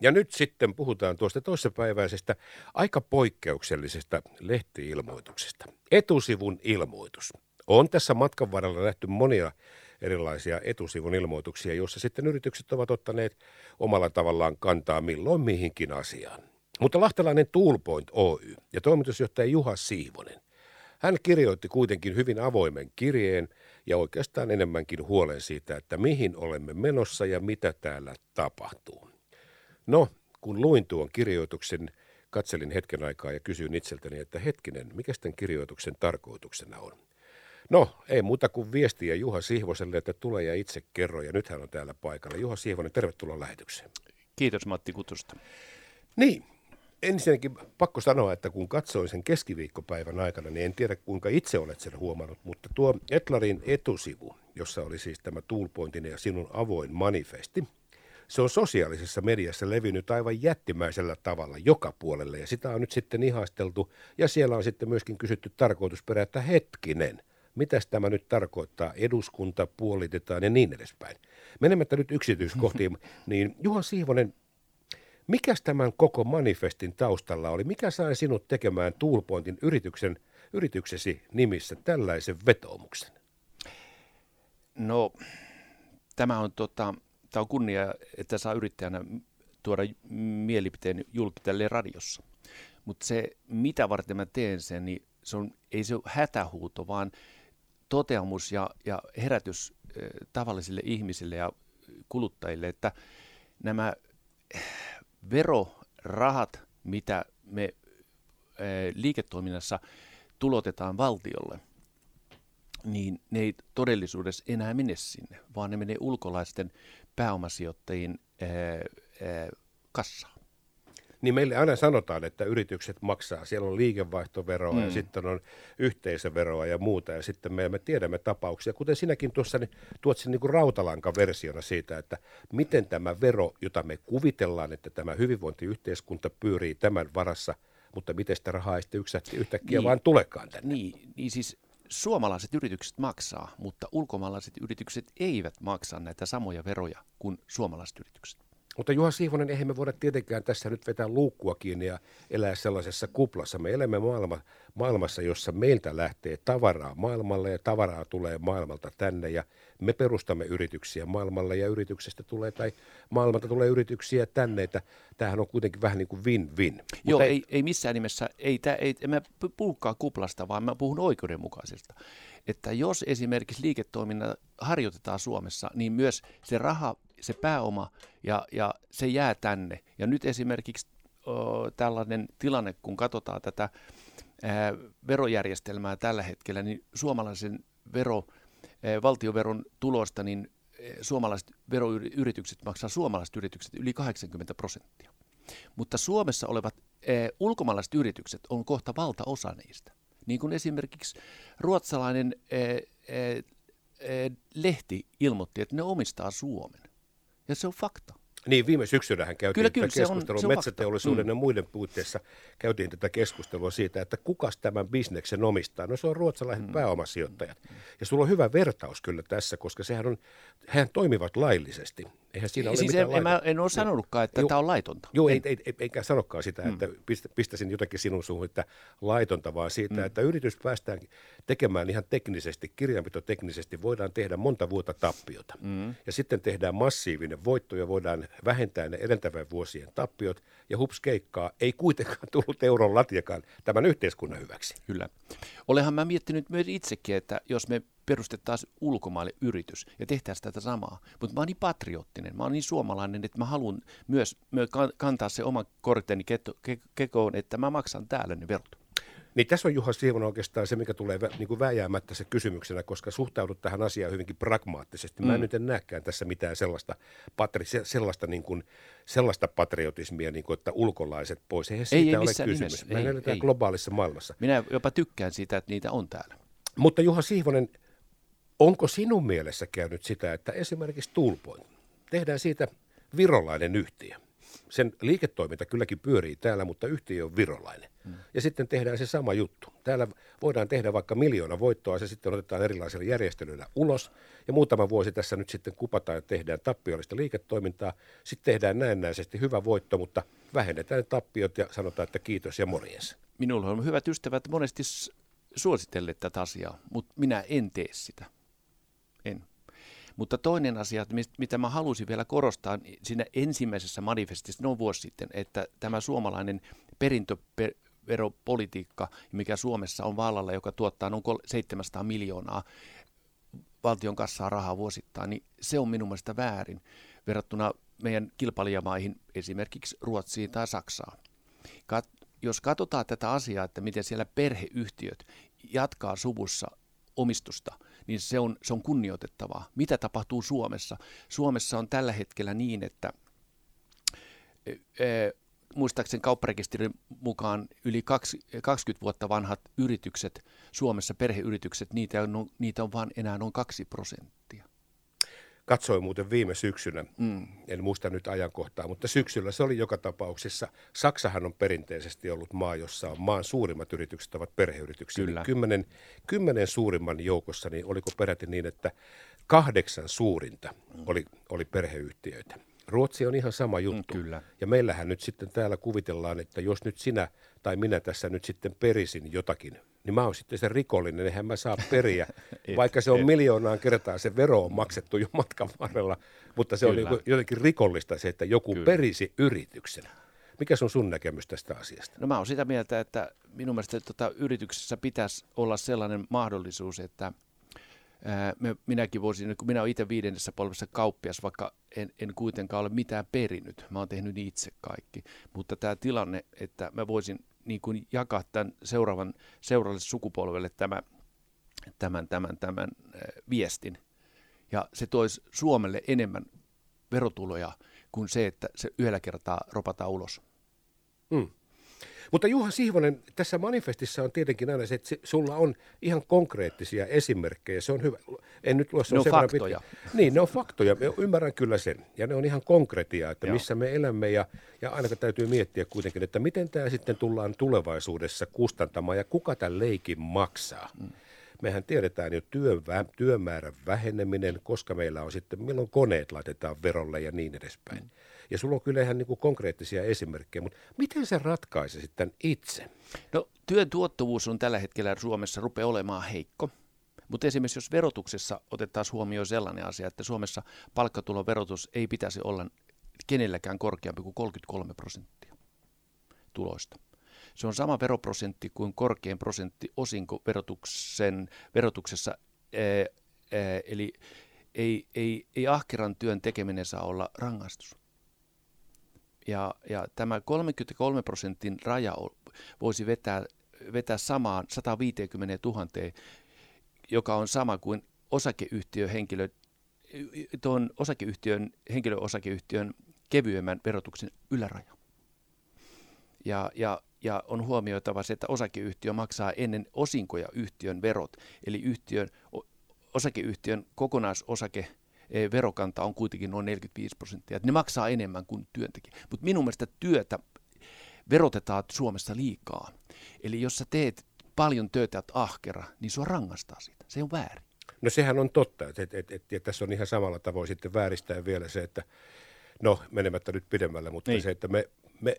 Ja nyt sitten puhutaan tuosta toissapäiväisestä aika poikkeuksellisesta lehtiilmoituksesta. Etusivun ilmoitus. On tässä matkan varrella nähty monia erilaisia etusivun ilmoituksia, joissa sitten yritykset ovat ottaneet omalla tavallaan kantaa milloin mihinkin asiaan. Mutta lahtelainen Toolpoint Oy ja toimitusjohtaja Juha Siivonen, hän kirjoitti kuitenkin hyvin avoimen kirjeen ja oikeastaan enemmänkin huolen siitä, että mihin olemme menossa ja mitä täällä tapahtuu. No, kun luin tuon kirjoituksen, katselin hetken aikaa ja kysyin itseltäni, että hetkinen, mikä tämän kirjoituksen tarkoituksena on? No, ei muuta kuin viestiä Juha Sihvoselle, että tule ja itse kerro, ja nyt hän on täällä paikalla. Juha Sihvonen, tervetuloa lähetykseen. Kiitos Matti Kutusta. Niin, ensinnäkin pakko sanoa, että kun katsoin sen keskiviikkopäivän aikana, niin en tiedä kuinka itse olet sen huomannut, mutta tuo Etlarin etusivu, jossa oli siis tämä Toolpointin ja sinun avoin manifesti, se on sosiaalisessa mediassa levinnyt aivan jättimäisellä tavalla joka puolelle ja sitä on nyt sitten ihasteltu ja siellä on sitten myöskin kysytty tarkoitusperä, että hetkinen, mitä tämä nyt tarkoittaa, eduskunta puolitetaan ja niin edespäin. Menemättä nyt yksityiskohtiin, niin Juha Siivonen, mikä tämän koko manifestin taustalla oli? Mikä sai sinut tekemään Toolpointin yrityksen, yrityksesi nimissä tällaisen vetoomuksen? No, tämä on, tota, tämä on kunnia, että saa yrittäjänä tuoda mielipiteen julki tälle radiossa. Mutta se, mitä varten mä teen sen, niin se on, ei se ole hätähuuto, vaan toteamus ja, ja herätys tavallisille ihmisille ja kuluttajille, että nämä verorahat, mitä me liiketoiminnassa tulotetaan valtiolle, niin ne ei todellisuudessa enää mene sinne, vaan ne menee ulkolaisten pääomasijoittajien kassaan niin meille aina sanotaan, että yritykset maksaa. Siellä on liikevaihtoveroa mm. ja sitten on yhteisöveroa ja muuta. Ja sitten me, me tiedämme tapauksia, kuten sinäkin tuossa niin tuot sen niin kuin rautalanka-versiona siitä, että miten tämä vero, jota me kuvitellaan, että tämä hyvinvointiyhteiskunta pyörii tämän varassa, mutta miten sitä rahaa ei sitten yhtäkkiä niin, vaan tulekaan tänne. Niin, niin siis suomalaiset yritykset maksaa, mutta ulkomaalaiset yritykset eivät maksa näitä samoja veroja kuin suomalaiset yritykset. Mutta Juha Siivonen, eihän me voida tietenkään tässä nyt vetää luukkua kiinni ja elää sellaisessa kuplassa. Me elämme maailma, maailmassa, jossa meiltä lähtee tavaraa maailmalle ja tavaraa tulee maailmalta tänne ja me perustamme yrityksiä maailmalle ja yrityksestä tulee tai maailmalta tulee yrityksiä tänne. Että tämähän on kuitenkin vähän niin kuin win-win. Joo, ei, ei missään nimessä, ei, tää, ei, en mä puhukaan kuplasta, vaan mä puhun oikeudenmukaisesta. Että jos esimerkiksi liiketoiminnan harjoitetaan Suomessa, niin myös se raha se pääoma ja, ja se jää tänne. Ja nyt esimerkiksi o, tällainen tilanne, kun katsotaan tätä ää, verojärjestelmää tällä hetkellä, niin suomalaisen vero, ää, valtioveron tulosta, niin suomalaiset veroyritykset maksaa suomalaiset yritykset yli 80 prosenttia. Mutta Suomessa olevat ää, ulkomaalaiset yritykset on kohta valtaosa niistä. Niin kuin esimerkiksi ruotsalainen ää, ää, lehti ilmoitti, että ne omistaa Suomen. Ja se on fakta. Niin, viime syksynähän käytiin kyllä, kyllä, tätä keskustelua metsäteollisuuden mm. ja muiden puitteissa. Käytiin tätä keskustelua siitä, että kukas tämän bisneksen omistaa. No se on ruotsalaiset mm. pääomasijoittajat. Ja sulla on hyvä vertaus kyllä tässä, koska sehän on, hän toimivat laillisesti. Eihän siinä ole siis en, en, mä en ole sanonutkaan, että tämä on laitonta. Joo, ei, ei, ei, eikä sanokaan sitä, mm. että pistäisin jotakin sinun suuhun, että laitonta, vaan siitä, mm. että yritys päästään tekemään ihan teknisesti, kirjanpitoteknisesti, voidaan tehdä monta vuotta tappiota. Mm. Ja sitten tehdään massiivinen voitto ja voidaan vähentää ne edeltävän vuosien tappiot. Ja hups keikkaa, ei kuitenkaan tullut euron latiakaan tämän yhteiskunnan hyväksi. Kyllä. Olenhan mä miettinyt myös itsekin, että jos me perustettaisiin ulkomaille yritys ja tehtäisiin tätä samaa. Mutta mä oon niin patriottinen, mä oon niin suomalainen, että mä haluan myös, myös kantaa se oman korteni kekoon, että mä maksan täällä ne verot. Niin tässä on Juha Siivonen oikeastaan se, mikä tulee niin kuin vääjäämättä se kysymyksenä, koska suhtaudut tähän asiaan hyvinkin pragmaattisesti. Mä en mm. nyt en näkään tässä mitään sellaista, patri, sellaista, niin kuin, sellaista patriotismia, niin kuin, että ulkolaiset pois. Eihän siitä ei, ole kysymys. Nimessä. Me ei, ei. globaalissa maailmassa. Minä jopa tykkään siitä, että niitä on täällä. Mutta Juha Siivonen, onko sinun mielessä käynyt sitä, että esimerkiksi Toolpoint, tehdään siitä virolainen yhtiö – sen liiketoiminta kylläkin pyörii täällä, mutta yhtiö on virolainen. Hmm. Ja sitten tehdään se sama juttu. Täällä voidaan tehdä vaikka miljoona voittoa, se sitten otetaan erilaisilla järjestelyillä ulos, ja muutama vuosi tässä nyt sitten kupataan ja tehdään tappiollista liiketoimintaa. Sitten tehdään näennäisesti hyvä voitto, mutta vähennetään tappiot ja sanotaan, että kiitos ja morjens. Minulla on hyvät ystävät monesti suositelleet tätä asiaa, mutta minä en tee sitä. Mutta toinen asia, mitä mä halusin vielä korostaa siinä ensimmäisessä manifestissa noin vuosi sitten, että tämä suomalainen perintöveropolitiikka, mikä Suomessa on vallalla, joka tuottaa noin 700 miljoonaa valtion kassaa rahaa vuosittain, niin se on minun mielestä väärin verrattuna meidän kilpailijamaihin, esimerkiksi Ruotsiin tai Saksaan. Kat- jos katsotaan tätä asiaa, että miten siellä perheyhtiöt jatkaa suvussa omistusta, niin se on, se on kunnioitettavaa. Mitä tapahtuu Suomessa? Suomessa on tällä hetkellä niin, että e, e, muistaakseni kaupparekisterin mukaan yli 20 vuotta vanhat yritykset, Suomessa perheyritykset, niitä on, niitä on vain enää noin 2 prosenttia. Katsoin muuten viime syksynä, mm. en muista nyt ajankohtaa, mutta syksyllä se oli joka tapauksessa. Saksahan on perinteisesti ollut maa, jossa on maan suurimmat yritykset ovat perheyrityksiä. Kyllä. Kymmenen, kymmenen suurimman joukossa, niin oliko peräti niin, että kahdeksan suurinta mm. oli, oli perheyhtiöitä. Ruotsi on ihan sama juttu. Mm, kyllä. Ja meillähän nyt sitten täällä kuvitellaan, että jos nyt sinä tai minä tässä nyt sitten perisin jotakin niin mä oon sitten se rikollinen, eihän mä saa periä, et, vaikka se on et. miljoonaan kertaa, se vero on maksettu jo matkan varrella, mutta se Kyllä. on niin jotenkin rikollista se, että joku Kyllä. perisi yrityksen. Mikä on sun näkemys tästä asiasta? No mä oon sitä mieltä, että minun mielestä tota, yrityksessä pitäisi olla sellainen mahdollisuus, että ää, me, minäkin voisin, kun minä olen itse viidennessä polvessa kauppias, vaikka en, en kuitenkaan ole mitään perinyt, mä oon tehnyt itse kaikki, mutta tämä tilanne, että mä voisin niin kuin jakaa tämän seuraavan, seuraavalle sukupolvelle tämä, tämän, tämän, tämän viestin. Ja se toisi Suomelle enemmän verotuloja kuin se, että se yhdellä kertaa ropataan ulos. Mm. Mutta Juha Sihvonen, tässä manifestissa on tietenkin aina se, että sulla on ihan konkreettisia esimerkkejä. Se on hyvä. En nyt lue, se on, ne on faktoja. Pitkä. Niin, ne on faktoja. Me ymmärrän kyllä sen. Ja ne on ihan konkretia, että Joo. missä me elämme. Ja, ja aina täytyy miettiä kuitenkin, että miten tämä sitten tullaan tulevaisuudessa kustantamaan ja kuka tämän leikin maksaa. Mm. Mehän tiedetään jo työn, työmäärän väheneminen, koska meillä on sitten, milloin koneet laitetaan verolle ja niin edespäin. Mm. Ja sulla on kyllä ihan niin kuin konkreettisia esimerkkejä, mutta miten se ratkaisi sitten itse? No työn tuottavuus on tällä hetkellä Suomessa rupeaa olemaan heikko. Mutta esimerkiksi jos verotuksessa otetaan huomioon sellainen asia, että Suomessa palkkatulon verotus ei pitäisi olla kenelläkään korkeampi kuin 33 prosenttia tuloista. Se on sama veroprosentti kuin korkein prosentti osinko verotuksen, verotuksessa, ää, ää, eli ei, ei, ei ahkeran työn tekeminen saa olla rangaistus. Ja, ja tämä 33 prosentin raja voisi vetää, vetää samaan 150 000, joka on sama kuin osakeyhtiön henkilö, tuon osakeyhtiön, henkilöosakeyhtiön kevyemmän verotuksen yläraja. Ja, ja, ja on huomioitava se, että osakeyhtiö maksaa ennen osinkoja yhtiön verot, eli yhtiön, osakeyhtiön kokonaisosake Eh, verokanta on kuitenkin noin 45 prosenttia. Että ne maksaa enemmän kuin työntekijä. Mutta minun mielestä työtä verotetaan Suomessa liikaa. Eli jos sä teet paljon töitä ja ahkera, niin sua rangaistaan siitä. Se on väärin. No sehän on totta, että et, et, et, et tässä on ihan samalla tavoin sitten vääristää vielä se, että no menemättä nyt pidemmälle, mutta niin. se, että me, me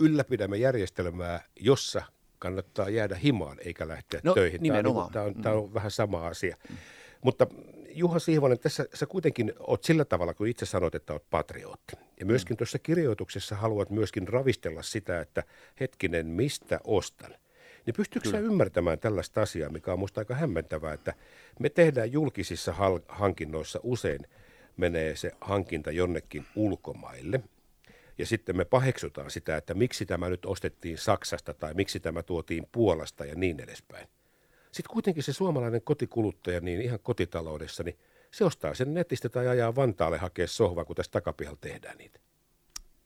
ylläpidämme järjestelmää, jossa kannattaa jäädä himaan eikä lähteä no, töihin. Nimenomaan. Tämä on, tämä on, tämä on mm. vähän sama asia. Mm. Mutta Juha Siivonen, tässä sä kuitenkin oot sillä tavalla, kun itse sanoit, että oot patriotti. Ja myöskin mm. tuossa kirjoituksessa haluat myöskin ravistella sitä, että hetkinen, mistä ostan. Niin pystyykö sä ymmärtämään tällaista asiaa, mikä on musta aika hämmentävää, että me tehdään julkisissa hankinnoissa usein menee se hankinta jonnekin ulkomaille. Ja sitten me paheksutaan sitä, että miksi tämä nyt ostettiin Saksasta tai miksi tämä tuotiin Puolasta ja niin edespäin. Sitten kuitenkin se suomalainen kotikuluttaja, niin ihan kotitaloudessa, niin se ostaa sen netistä tai ajaa Vantaalle hakea sohva, kun tässä takapihalla tehdään niitä.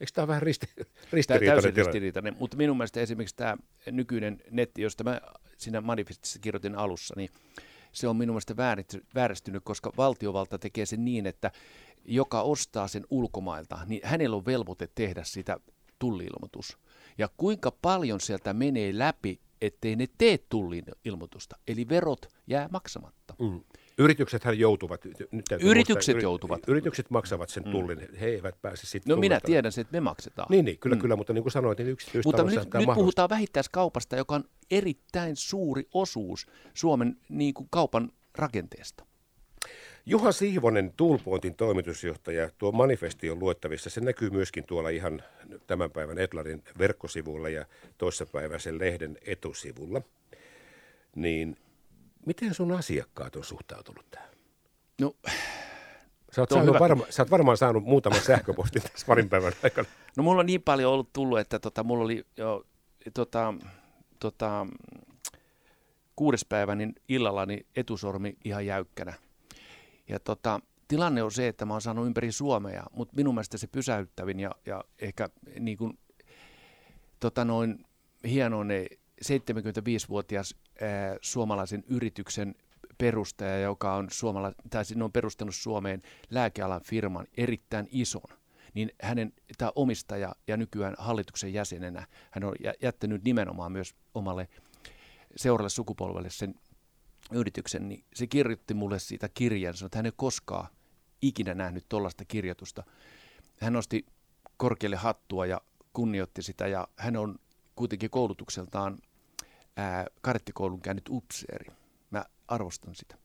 Eikö tämä ole vähän risti, ristiriitainen Täysin ristiriitainen, mutta minun mielestä esimerkiksi tämä nykyinen netti, josta mä siinä manifestissa kirjoitin alussa, niin se on minun mielestä vääristynyt, koska valtiovalta tekee sen niin, että joka ostaa sen ulkomailta, niin hänellä on velvoite tehdä sitä tulliilmoitus. Ja kuinka paljon sieltä menee läpi, ettei ne tee tulliilmoitusta, eli verot jää maksamatta. Mm. Yrityksethän joutuvat. Nyt yritykset muistaa, joutuvat. Yritykset maksavat sen mm. tullin, mm. he eivät pääse sitten No minä tiedän sen, että me maksetaan. Niin, niin kyllä, mm. kyllä, mutta niin kuin sanoit, niin Mutta nyt, nyt puhutaan vähittäiskaupasta, joka on erittäin suuri osuus Suomen niin kuin kaupan rakenteesta. Juha Siivonen, Toolpointin toimitusjohtaja, tuo manifesti on luettavissa. Se näkyy myöskin tuolla ihan tämän päivän Etlarin verkkosivulla ja toissapäiväisen lehden etusivulla. Niin miten sun asiakkaat on suhtautunut tähän? No, Sä oot, saanut varma, sä oot varmaan saanut muutaman sähköpostin tässä parin päivän aikana. No mulla on niin paljon ollut tullut, että tota, mulla oli jo tota, tota, kuudes päivä niin illalla niin etusormi ihan jäykkänä. Ja tota, tilanne on se, että mä oon saanut ympäri Suomea, mutta minun mielestä se pysäyttävin ja, ja ehkä niin kuin, tota noin hienoinen 75-vuotias ää, suomalaisen yrityksen perustaja, joka on, suomala, tai on perustanut Suomeen lääkealan firman erittäin ison, niin hänen tämä omistaja ja nykyään hallituksen jäsenenä, hän on jättänyt nimenomaan myös omalle seuraavalle sukupolvelle sen yrityksen, niin se kirjoitti mulle siitä kirjan, sanoi, että hän ei koskaan ikinä nähnyt tuollaista kirjoitusta. Hän nosti korkealle hattua ja kunnioitti sitä ja hän on kuitenkin koulutukseltaan ää, karettikoulun käynyt upseeri. Mä arvostan sitä.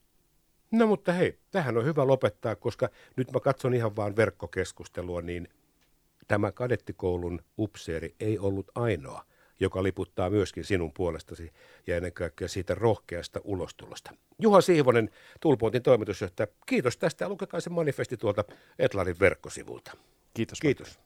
No mutta hei, tähän on hyvä lopettaa, koska nyt mä katson ihan vaan verkkokeskustelua, niin tämä kadettikoulun upseeri ei ollut ainoa, joka liputtaa myöskin sinun puolestasi ja ennen kaikkea siitä rohkeasta ulostulosta. Juha Siivonen, Tulpointin toimitusjohtaja, kiitos tästä ja lukekaa se manifesti tuolta Etlarin verkkosivulta. Kiitos. Kiitos.